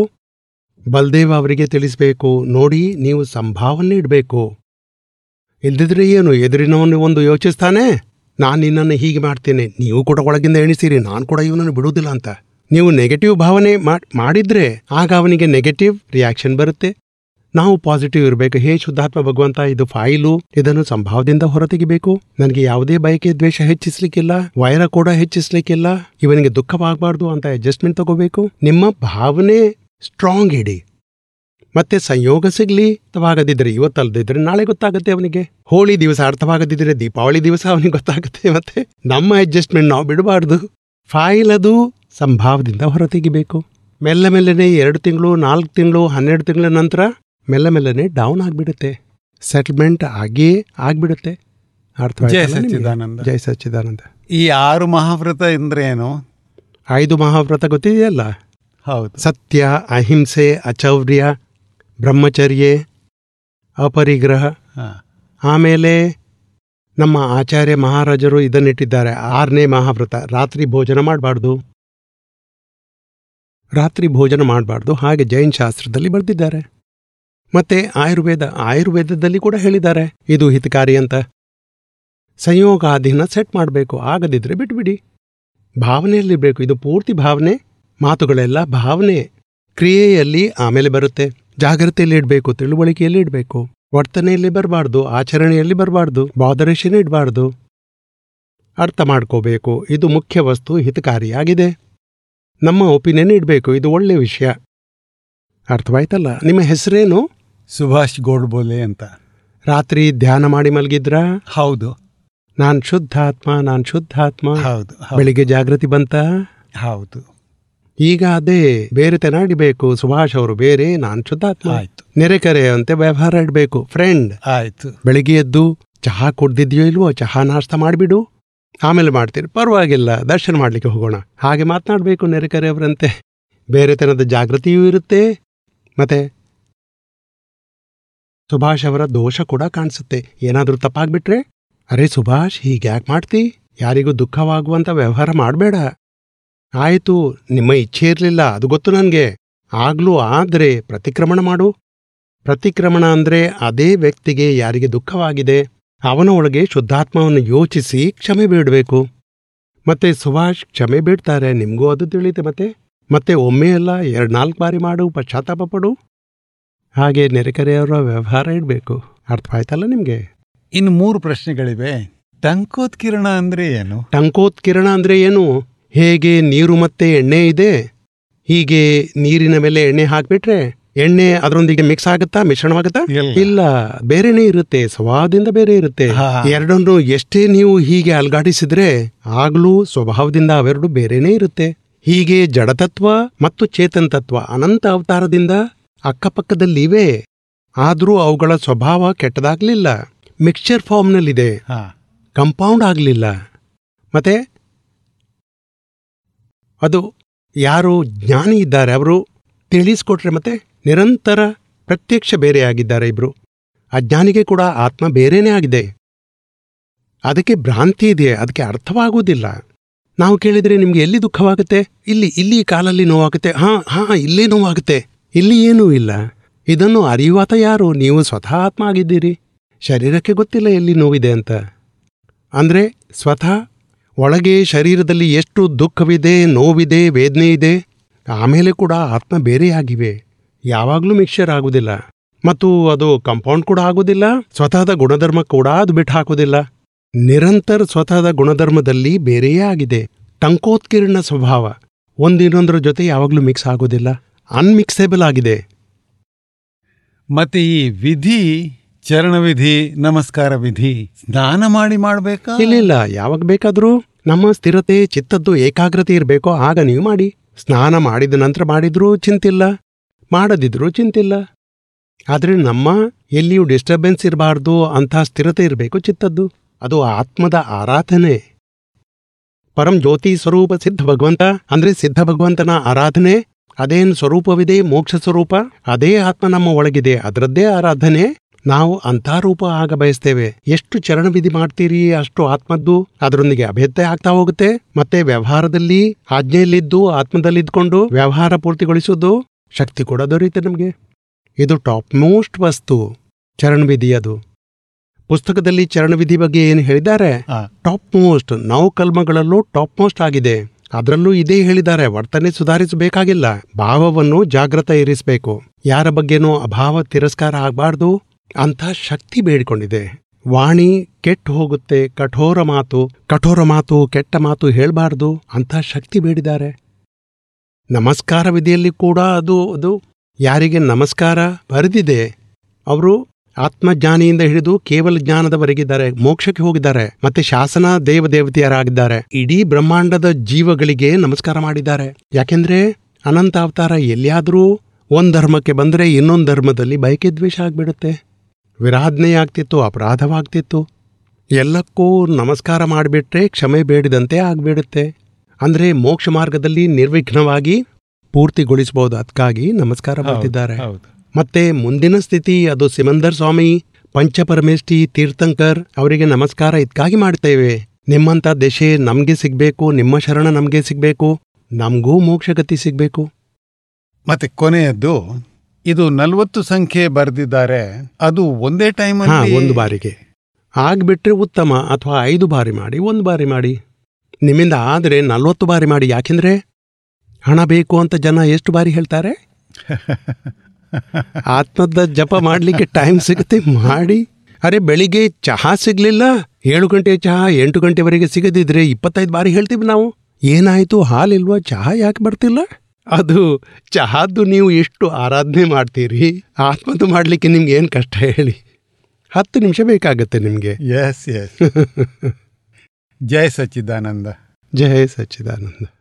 A: ಬಲ್ದೇವ್ ಅವರಿಗೆ ತಿಳಿಸ್ಬೇಕು, ನೋಡಿ, ನೀವು ಸಂಭಾವನೆ ಇಡಬೇಕು. ಇಲ್ದಿದ್ರೆ ಏನು? ಎದುರಿನವನು ಒಂದು ಯೋಚಿಸ್ತಾನೆ, ನಾನು ನಿನ್ನನ್ನು ಹೀಗೆ ಮಾಡ್ತೇನೆ. ನೀವು ಕೂಡ ಒಳಗಿಂದ ಎಣಿಸಿರಿ, ನಾನು ಕೂಡ ಇವನನ್ನು ಬಿಡುವುದಿಲ್ಲ ಅಂತ. ನೀವು ನೆಗೆಟಿವ್ ಭಾವನೆ ಮಾಡ್- ಮಾಡಿದ್ರೆ ಆಗ ಅವನಿಗೆ ನೆಗೆಟಿವ್ ರಿಯಾಕ್ಷನ್ ಬರುತ್ತೆ. ನಾವು ಪಾಸಿಟಿವ್ ಇರಬೇಕು. ಹೇ ಶುದ್ಧಾತ್ಮ ಭಗವಂತ, ಇದು ಫೈಲು. ಇದನ್ನು ಸಂಭಾವದಿಂದ ಹೊರತೆಗಿಬೇಕು. ನನಗೆ ಯಾವುದೇ ಬಯಕೆ, ದ್ವೇಷ ಹೆಚ್ಚಿಸ್ಲಿಕ್ಕಿಲ್ಲ. ವೈರ ಕೂಡ ಹೆಚ್ಚಿಸ್ಲಿಕ್ಕಿಲ್ಲ. ಇವನಿಗೆ ದುಃಖವಾಗಬಾರ್ದು ಅಂತ ಅಡ್ಜಸ್ಟ್ಮೆಂಟ್ ತಗೋಬೇಕು. ನಿಮ್ಮ ಭಾವನೆ ಸ್ಟ್ರಾಂಗ್ ಇಡಿ. ಮತ್ತೆ ಸಂಯೋಗ ಸಿಗ್ಲಿ ಅರ್ಥವಾಗದಿದ್ರೆ ಇವತ್ತಲ್ದಿದ್ರೆ ನಾಳೆ ಗೊತ್ತಾಗುತ್ತೆ ಅವನಿಗೆ. ಹೋಳಿ ದಿವಸ ಅರ್ಥವಾಗದಿದ್ರೆ ದೀಪಾವಳಿ ದಿವಸ ಅವನಿಗೆ ಗೊತ್ತಾಗುತ್ತೆ ಮತ್ತೆ ನಮ್ಮ ಅಡ್ಜಸ್ಟ್ಮೆಂಟ್ ನಾವು ಬಿಡಬಾರ್ದು. ಫೈಲ್ ಅದು ಸಂಭಾವದಿಂದ ಹೊರತೆಗಿಬೇಕು. ಮೆಲ್ಲ ಮೆಲ್ಲನೆ ಎರಡು ತಿಂಗಳು ನಾಲ್ಕು ತಿಂಗಳು ಹನ್ನೆರಡು ತಿಂಗಳ ನಂತರ ಮೆಲ್ಲ ಮೆಲ್ಲನೆ ಡೌನ್ ಆಗಿಬಿಡುತ್ತೆ. ಸೆಟಲ್ಮೆಂಟ್ ಆಗಿಯೇ ಆಗಿಬಿಡುತ್ತೆ. ಅರ್ಥ
C: ಜಯ ಸಚ್ಚಿದಾನಂದ.
A: ಜಯ ಸಚ್ಚಿದಾನಂದ.
C: ಈ ಆರು ಮಹಾವ್ರತ ಎಂದ್ರೇನು ಏನು
A: ಐದು ಮಹಾವ್ರತ ಗೊತ್ತಿದೆಯಲ್ಲ?
C: ಹೌದು.
A: ಸತ್ಯ ಅಹಿಂಸೆ ಅಚೌರ್ಯ ಬ್ರಹ್ಮಚರ್ಯೆ ಅಪರಿಗ್ರಹ. ಆಮೇಲೆ ನಮ್ಮ ಆಚಾರ್ಯ ಮಹಾರಾಜರು ಇದನ್ನಿಟ್ಟಿದ್ದಾರೆ. ಆರನೇ ಮಹಾವ್ರತ. ರಾತ್ರಿ ಭೋಜನ ಮಾಡಬಾರ್ದು. ರಾತ್ರಿ ಭೋಜನ ಮಾಡಬಾರ್ದು. ಹಾಗೆ ಜೈನ್ ಶಾಸ್ತ್ರದಲ್ಲಿ ಬರೆದಿದ್ದಾರೆ. ಮತ್ತೆ ಆಯುರ್ವೇದ. ಆಯುರ್ವೇದದಲ್ಲಿ ಕೂಡ ಹೇಳಿದ್ದಾರೆ. ಇದು ಹಿತಕಾರಿ ಅಂತ. ಸಂಯೋಗಾಧೀನ ಸೆಟ್ ಮಾಡಬೇಕು. ಆಗದಿದ್ರೆ ಬಿಟ್ಬಿಡಿ. ಭಾವನೆಯಲ್ಲಿರಬೇಕು ಇದು ಪೂರ್ತಿ ಭಾವನೆ. ಮಾತುಗಳೆಲ್ಲ ಭಾವನೆ. ಕ್ರಿಯೆಯಲ್ಲಿ ಆಮೇಲೆ ಬರುತ್ತೆ. ಜಾಗ್ರತೆಯಲ್ಲಿ ಇಡಬೇಕು ತಿಳುವಳಿಕೆಯಲ್ಲಿ ಇಡಬೇಕು. ವರ್ತನೆಯಲ್ಲಿ ಬರಬಾರ್ದು ಆಚರಣೆಯಲ್ಲಿ ಬರಬಾರ್ದು ಬಾದರೇಷನ್ ಇಡಬಾರ್ದು. ಅರ್ಥ ಮಾಡ್ಕೋಬೇಕು ಇದು ಮುಖ್ಯ ವಸ್ತು ಹಿತಕಾರಿಯಾಗಿದೆ. ನಮ್ಮ ಒಪಿನಿಯನ್ ಇಡಬೇಕು ಇದು ಒಳ್ಳೆಯ ವಿಷಯ. ಅರ್ಥವಾಯ್ತಲ್ಲ? ನಿಮ್ಮ ಹೆಸರೇನು?
C: ಸುಭಾಷ್ ಗೋಡ್ಬೋಲೆ ಅಂತ.
A: ರಾತ್ರಿ ಧ್ಯಾನ ಮಾಡಿ ಮಲಗಿದ್ರಾ?
C: ಹೌದು.
A: ನಾನ್ ಶುದ್ಧಾತ್ಮ ನಾನು ಶುದ್ಧಾತ್ಮ.
C: ಆತ್ಮ ಹೌದು.
A: ಬೆಳಿಗ್ಗೆ ಜಾಗೃತಿ ಬಂತ?
C: ಹೌದು.
A: ಈಗ ಅದೇ ಬೇರೆ ತೆನಾಡಿಬೇಕು ಸುಭಾಷ್ ಅವರು ಬೇರೆ ನಾನ್ ಶುದ್ಧಾತ್ಮ.
C: ಆಯ್ತು.
A: ಅಂತೆ ವ್ಯವಹಾರ ಇಡಬೇಕು ಫ್ರೆಂಡ್
C: ಆಯ್ತು.
A: ಬೆಳಿಗ್ಗೆ ಎದ್ದು ಚಹಾ ಕುಡ್ದಿದ್ಯೋ ಇಲ್ವೋ ಚಹಾ ನಾಷ್ಟ ಮಾಡಿಬಿಡು. ಆಮೇಲೆ ಮಾಡ್ತೀರಿ. ಪರವಾಗಿಲ್ಲ ದರ್ಶನ ಮಾಡ್ಲಿಕ್ಕೆ ಹೋಗೋಣ. ಹಾಗೆ ಮಾತನಾಡಬೇಕು ನೆರೆಕರೆ ಅವರಂತೆ ಬೇರೆ ತನದ ಜಾಗೃತಿಯೂ ಇರುತ್ತೆ. ಮತ್ತೆ ಸುಭಾಷ್ ಅವರ ದೋಷ ಕೂಡ ಕಾಣಿಸುತ್ತೆ. ಏನಾದರೂ ತಪ್ಪಾಗ್ಬಿಟ್ರೆ ಅರೆ ಸುಭಾಷ್ ಹೀಗ್ಯಾಕ್ ಮಾಡ್ತಿ? ಯಾರಿಗೂ ದುಃಖವಾಗುವಂತ ವ್ಯವಹಾರ ಮಾಡಬೇಡ. ಆಯಿತು ನಿಮ್ಮ ಇಚ್ಛೆ ಇರಲಿಲ್ಲ ಅದು ಗೊತ್ತು ನನಗೆ. ಆಗಲೂ ಆದರೆ ಪ್ರತಿಕ್ರಮಣ ಮಾಡು. ಪ್ರತಿಕ್ರಮಣ ಅಂದ್ರೆ ಅದೇ ವ್ಯಕ್ತಿಗೆ ಯಾರಿಗೆ ದುಃಖವಾಗಿದೆ ಅವನ ಒಳಗೆ ಶುದ್ಧಾತ್ಮವನ್ನು ಯೋಚಿಸಿ ಕ್ಷಮೆ ಬೇಡಬೇಕು. ಮತ್ತೆ ಸುಭಾಷ್ ಕ್ಷಮೆ ಬೇಡ್ತಾರೆ ನಿಮಗೂ ಅದು ತಿಳಿಯುತ್ತೆ ಮತ್ತೆ. ಮತ್ತೆ ಒಮ್ಮೆ ಅಲ್ಲ ಎರಡು ನಾಲ್ಕು ಬಾರಿ ಮಾಡು ಪಶ್ಚಾತ್ತಾಪ ಪಡು. ಹಾಗೆ ನೆರೆಕರೆಯವರ ವ್ಯವಹಾರ ಇಡಬೇಕು. ಅರ್ಥವಾಯ್ತಲ್ಲ ನಿಮಗೆ?
C: ಇನ್ನು ಮೂರು ಪ್ರಶ್ನೆಗಳಿವೆ. ಟಂಕೋತ್ಕಿರಣ ಅಂದ್ರೆ ಏನು?
A: ಟಂಕೋತ್ಕಿರಣ ಅಂದ್ರೆ ಏನು? ಹೇಗೆ ನೀರು ಮತ್ತೆ ಎಣ್ಣೆ ಇದೆ? ಹೀಗೆ ನೀರಿನ ಮೇಲೆ ಎಣ್ಣೆ ಹಾಕ್ಬಿಟ್ರೆ ಎಣ್ಣೆ ಅದರೊಂದಿಗೆ ಮಿಕ್ಸ್ ಆಗುತ್ತಾ ಮಿಶ್ರಣವಾಗುತ್ತಾ
C: ಇಲ್ಲ.
A: ಬೇರೆನೇ ಇರುತ್ತೆ ಸ್ವಭಾವದಿಂದ ಬೇರೆ ಇರುತ್ತೆ. ಎರಡನ್ನು ಎಷ್ಟೇ ನೀವು ಹೀಗೆ ಅಲ್ಗಾಡಿಸಿದ್ರೆ ಆಗ್ಲೂ ಸ್ವಭಾವದಿಂದ ಅವೆರಡು ಬೇರೆನೇ ಇರುತ್ತೆ. ಹೀಗೆ ಜಡತತ್ವ ಮತ್ತು ಚೇತನ್ ತತ್ವ ಅನಂತ ಅವತಾರದಿಂದ ಅಕ್ಕಪಕ್ಕದಲ್ಲಿವೆ. ಆದರೂ ಅವುಗಳ ಸ್ವಭಾವ ಕೆಟ್ಟದಾಗ್ಲಿಲ್ಲ. ಮಿಕ್ಸ್ಚರ್ ಫಾರ್ಮ್ನಲ್ಲಿದೆ ಕಂಪೌಂಡ್ ಆಗಲಿಲ್ಲ. ಮತ್ತೆ ಅದು ಯಾರು ಜ್ಞಾನಿ ಇದ್ದಾರೆ, ಅವರು ತಿಳಿಸ್ಕೊಟ್ರೆ ಮತ್ತೆ ನಿರಂತರ ಪ್ರತ್ಯಕ್ಷ ಬೇರೆ ಆಗಿದ್ದಾರೆ ಆ ಜ್ಞಾನಿಗೆ ಕೂಡ ಆತ್ಮ ಬೇರೇನೇ ಆಗಿದೆ. ಅದಕ್ಕೆ ಭ್ರಾಂತಿ ಇದೆ ಅದಕ್ಕೆ ಅರ್ಥವಾಗುವುದಿಲ್ಲ. ನಾವು ಕೇಳಿದರೆ ನಿಮ್ಗೆ ಎಲ್ಲಿ ದುಃಖವಾಗುತ್ತೆ? ಇಲ್ಲಿ ಇಲ್ಲಿ ಕಾಲಲ್ಲಿ ನೋವಾಗುತ್ತೆ. ಹಾ ಹಾ, ಇಲ್ಲಿ ನೋವಾಗುತ್ತೆ. ಇಲ್ಲಿ ಏನೂ ಇಲ್ಲ. ಇದನ್ನು ಅರಿಯುವಾತ ಯಾರು? ನೀವು ಸ್ವತಃ ಆತ್ಮ ಆಗಿದ್ದೀರಿ. ಶರೀರಕ್ಕೆ ಗೊತ್ತಿಲ್ಲ ಎಲ್ಲಿ ನೋವಿದೆ ಅಂತ. ಅಂದರೆ ಸ್ವತಃ ಒಳಗೆ ಶರೀರದಲ್ಲಿ ಎಷ್ಟು ದುಃಖವಿದೆ, ನೋವಿದೆ ವೇದನೆ ಇದೆ ಆಮೇಲೆ ಕೂಡ ಆತ್ಮ ಬೇರೆಯಾಗಿವೆ. ಯಾವಾಗಲೂ ಮಿಕ್ಸರ್ ಆಗುವುದಿಲ್ಲ. ಮತ್ತು ಅದು ಕಂಪೌಂಡ್ ಕೂಡ ಆಗುವುದಿಲ್ಲ, ಸ್ವತಃದ ಗುಣಧರ್ಮ ಕೂಡ ಅದು ಬಿಟ್ಟು ಹಾಕುವುದಿಲ್ಲ. ನಿರಂತರ ಸ್ವತಃದ ಗುಣಧರ್ಮದಲ್ಲಿ ಬೇರೆಯೇ ಆಗಿದೆ. ಟಂಕೋತ್ಕೀರ್ಣ ಸ್ವಭಾವ. ಒಂದಿನೊಂದರ ಜೊತೆ ಯಾವಾಗಲೂ ಮಿಕ್ಸ್ ಆಗೋದಿಲ್ಲ ಅನ್ಮಿಕ್ಸೇಬಲ್ ಆಗಿದೆ.
C: ಮತ್ತೆ ಈ ವಿಧಿ ಚರಣ ವಿಧಿ ನಮಸ್ಕಾರ ವಿಧಿ. ಸ್ನಾನ ಮಾಡಿ ಮಾಡ್ಬೇಕಾ?
A: ಇಲ್ಲ ಇಲ್ಲ. ಯಾವಾಗ ಬೇಕಾದರೂ ನಮ್ಮ ಸ್ಥಿರತೆ, ಚಿತ್ತದ್ದು ಏಕಾಗ್ರತೆ ಇರಬೇಕೋ, ಆಗ ನೀವು ಮಾಡಿ. ಸ್ನಾನ ಮಾಡಿದ ನಂತರ ಮಾಡಿದ್ರೂ ಚಿಂತಿಲ್ಲ, ಮಾಡದಿದ್ರೂ ಚಿಂತಿಲ್ಲ. ಆದರೆ ನಮ್ಮ ಎಲ್ಲಿಯೂ ಡಿಸ್ಟರ್ಬೆನ್ಸ್ ಇರಬಾರ್ದು ಅಂತ ಸ್ಥಿರತೆ ಇರಬೇಕು, ಚಿತ್ತದ್ದು. ಅದು ಆತ್ಮದ ಆರಾಧನೆ. ಪರಂ ಜ್ಯೋತಿ ಸ್ವರೂಪ ಸಿದ್ಧ ಭಗವಂತ. ಅಂದ್ರೆ ಸಿದ್ಧ ಭಗವಂತನ ಆರಾಧನೆ, ಅದೇನು ಸ್ವರೂಪವಿದೆ, ಮೋಕ್ಷ ಸ್ವರೂಪ, ಅದೇ ಆತ್ಮ ನಮ್ಮ ಒಳಗಿದೆ, ಅದರದ್ದೇ ಆರಾಧನೆ. ನಾವು ಅಂಥ ರೂಪ ಆಗ ಬಯಸ್ತೇವೆ. ಎಷ್ಟು ಚರಣವಿಧಿ ಮಾಡ್ತೀರಿ ಅಷ್ಟು ಆತ್ಮದ್ದು. ಅದರೊಂದಿಗೆ ಅಭೇದ್ಯ ಆಗ್ತಾ ಹೋಗುತ್ತೆ. ಮತ್ತೆ ವ್ಯವಹಾರದಲ್ಲಿ ಆಜ್ಞೆಯಲ್ಲಿದ್ದು ಆತ್ಮದಲ್ಲಿದ್ಕೊಂಡು ವ್ಯವಹಾರ ಪೂರ್ತಿಗೊಳಿಸೋದು ಶಕ್ತಿ ಕೂಡ ದೊರೆಯುತ್ತೆ ನಮಗೆ. ಇದು ಟಾಪ್ ಮೋಸ್ಟ್ ವಸ್ತು ಚರಣವಿಧಿ ಅದು. ಪುಸ್ತಕದಲ್ಲಿ ಚರಣವಿಧಿ ಬಗ್ಗೆ ಏನು ಹೇಳಿದ್ದಾರೆ? ಟಾಪ್ ಮೋಸ್ಟ್ ನೌಕಲ್ಮಗಳಲ್ಲೂ ಕಲ್ಮಗಳಲ್ಲೂ ಟಾಪ್ ಮೋಸ್ಟ್ ಆಗಿದೆ. ಅದರಲ್ಲೂ ಇದೇ ಹೇಳಿದ್ದಾರೆ ವರ್ತನೆ ಸುಧಾರಿಸಬೇಕಾಗಿಲ್ಲ. ಭಾವವನ್ನು ಜಾಗೃತ ಇರಿಸಬೇಕು. ಯಾರ ಬಗ್ಗೆನೂ ಅಭಾವ ತಿರಸ್ಕಾರ ಆಗಬಾರ್ದು. ಅಂಥ ಶಕ್ತಿ ಬೇಡಿಕೊಂಡಿದೆ. ವಾಣಿ ಕೆಟ್ಟು ಹೋಗುತ್ತೆ, ಕಠೋರ ಮಾತು ಕಠೋರ ಮಾತು, ಕೆಟ್ಟ ಮಾತು ಹೇಳಬಾರ್ದು ಅಂಥ ಶಕ್ತಿ ಬೇಡಿದ್ದಾರೆ. ನಮಸ್ಕಾರ ವಿಧಿಯಲ್ಲಿ ಕೂಡ ಅದು ಅದು ಯಾರಿಗೆ ನಮಸ್ಕಾರ ಬರೆದಿದೆ, ಅವರು ಆತ್ಮಜ್ಞಾನಿಯಿಂದ ಹಿಡಿದು ಕೇವಲ ಜ್ಞಾನದವರೆಗಿದ್ದಾರೆ, ಮೋಕ್ಷಕ್ಕೆ ಹೋಗಿದ್ದಾರೆ, ಮತ್ತೆ ಶಾಸನ ದೇವದೇವತೆಯರಾಗಿದ್ದಾರೆ, ಇಡೀ ಬ್ರಹ್ಮಾಂಡದ ಜೀವಗಳಿಗೆ ನಮಸ್ಕಾರ ಮಾಡಿದ್ದಾರೆ. ಯಾಕೆಂದ್ರೆ ಅನಂತ ಅವತಾರ ಎಲ್ಲಿಯಾದರೂ ಒಂದು ಧರ್ಮಕ್ಕೆ ಬಂದರೆ ಇನ್ನೊಂದು ಧರ್ಮದಲ್ಲಿ ಬಯಕೆ ದ್ವೇಷ ಆಗ್ಬಿಡುತ್ತೆ. ವಿರಾಧನೆ ಆಗ್ತಿತ್ತು ಅಪರಾಧವಾಗ್ತಿತ್ತು. ಎಲ್ಲಕ್ಕೂ ನಮಸ್ಕಾರ ಮಾಡಿಬಿಟ್ರೆ ಕ್ಷಮೆ ಬೇಡಿದಂತೆ ಆಗ್ಬಿಡುತ್ತೆ. ಅಂದ್ರೆ ಮೋಕ್ಷ ಮಾರ್ಗದಲ್ಲಿ ನಿರ್ವಿಘ್ನವಾಗಿ ಪೂರ್ತಿಗೊಳಿಸಬಹುದು ಅದಕ್ಕಾಗಿ ನಮಸ್ಕಾರ ಮಾಡ್ತಿದ್ದಾರೆ.
C: ಹೌದು.
A: ಮತ್ತೆ ಮುಂದಿನ ಸ್ಥಿತಿ ಅದು ಸಿಮಂದರ್ ಸ್ವಾಮಿ ಪಂಚಪರಮೇಷ್ಠಿ ತೀರ್ಥಂಕರ್ ಅವರಿಗೆ ನಮಸ್ಕಾರ ಇದಕ್ಕಾಗಿ ಮಾಡ್ತೇವೆ. ನಿಮ್ಮಂಥ ದೆಶೆ ನಮ್ಗೆ ಸಿಗ್ಬೇಕು ನಿಮ್ಮ ಶರಣ ನಮ್ಗೆ ಸಿಗ್ಬೇಕು ನಮಗೂ ಮೋಕ್ಷಗತಿ ಸಿಗ್ಬೇಕು.
C: ಮತ್ತೆ ಕೊನೆಯದ್ದು ಇದು ನಲ್ವತ್ತು ಸಂಖ್ಯೆ ಬರೆದಿದ್ದಾರೆ. ಅದು ಒಂದೇ ಟೈಮ್
A: ಹಾಂ ಒಂದು ಬಾರಿಗೆ. ಆಗ್ಬಿಟ್ರೆ ಉತ್ತಮ ಅಥವಾ ಐದು ಬಾರಿ ಮಾಡಿ ಒಂದು ಬಾರಿ ಮಾಡಿ. ನಿಮ್ಮಿಂದ ಆದರೆ ನಲ್ವತ್ತು ಬಾರಿ ಮಾಡಿ ಯಾಕೆಂದ್ರೆ ಹಣ ಬೇಕು ಅಂತ ಜನ ಎಷ್ಟು ಬಾರಿ ಹೇಳ್ತಾರೆ? ಆತ್ಮದ ಜಪ ಮಾಡಲಿಕ್ಕೆ ಟೈಮ್ ಸಿಗುತ್ತೆ ಮಾಡಿ. ಅರೆ ಬೆಳಿಗ್ಗೆ ಚಹಾ ಸಿಗಲಿಲ್ಲ ಏಳು ಗಂಟೆ ಚಹಾ ಎಂಟು ಗಂಟೆವರೆಗೆ ಸಿಗದಿದ್ರೆ ಇಪ್ಪತ್ತೈದು ಬಾರಿ ಹೇಳ್ತೀವಿ ನಾವು. ಏನಾಯಿತು ಹಾಲಿಲ್ವಾ ಚಹಾ ಯಾಕೆ ಬರ್ತಿಲ್ಲ? ಅದು ಚಹಾದ್ದು ನೀವು ಎಷ್ಟು ಆರಾಧನೆ ಮಾಡ್ತೀರಿ? ಆತ್ಮದ್ದು ಮಾಡಲಿಕ್ಕೆ ನಿಮ್ಗೆ ಏನು ಕಷ್ಟ ಹೇಳಿ? ಹತ್ತು ನಿಮಿಷ ಬೇಕಾಗುತ್ತೆ ನಿಮಗೆ.
C: ಎಸ್ ಎಸ್ ಜಯ ಸಚ್ಚಿದಾನಂದ.
A: ಜಯ ಸಚ್ಚಿದಾನಂದ.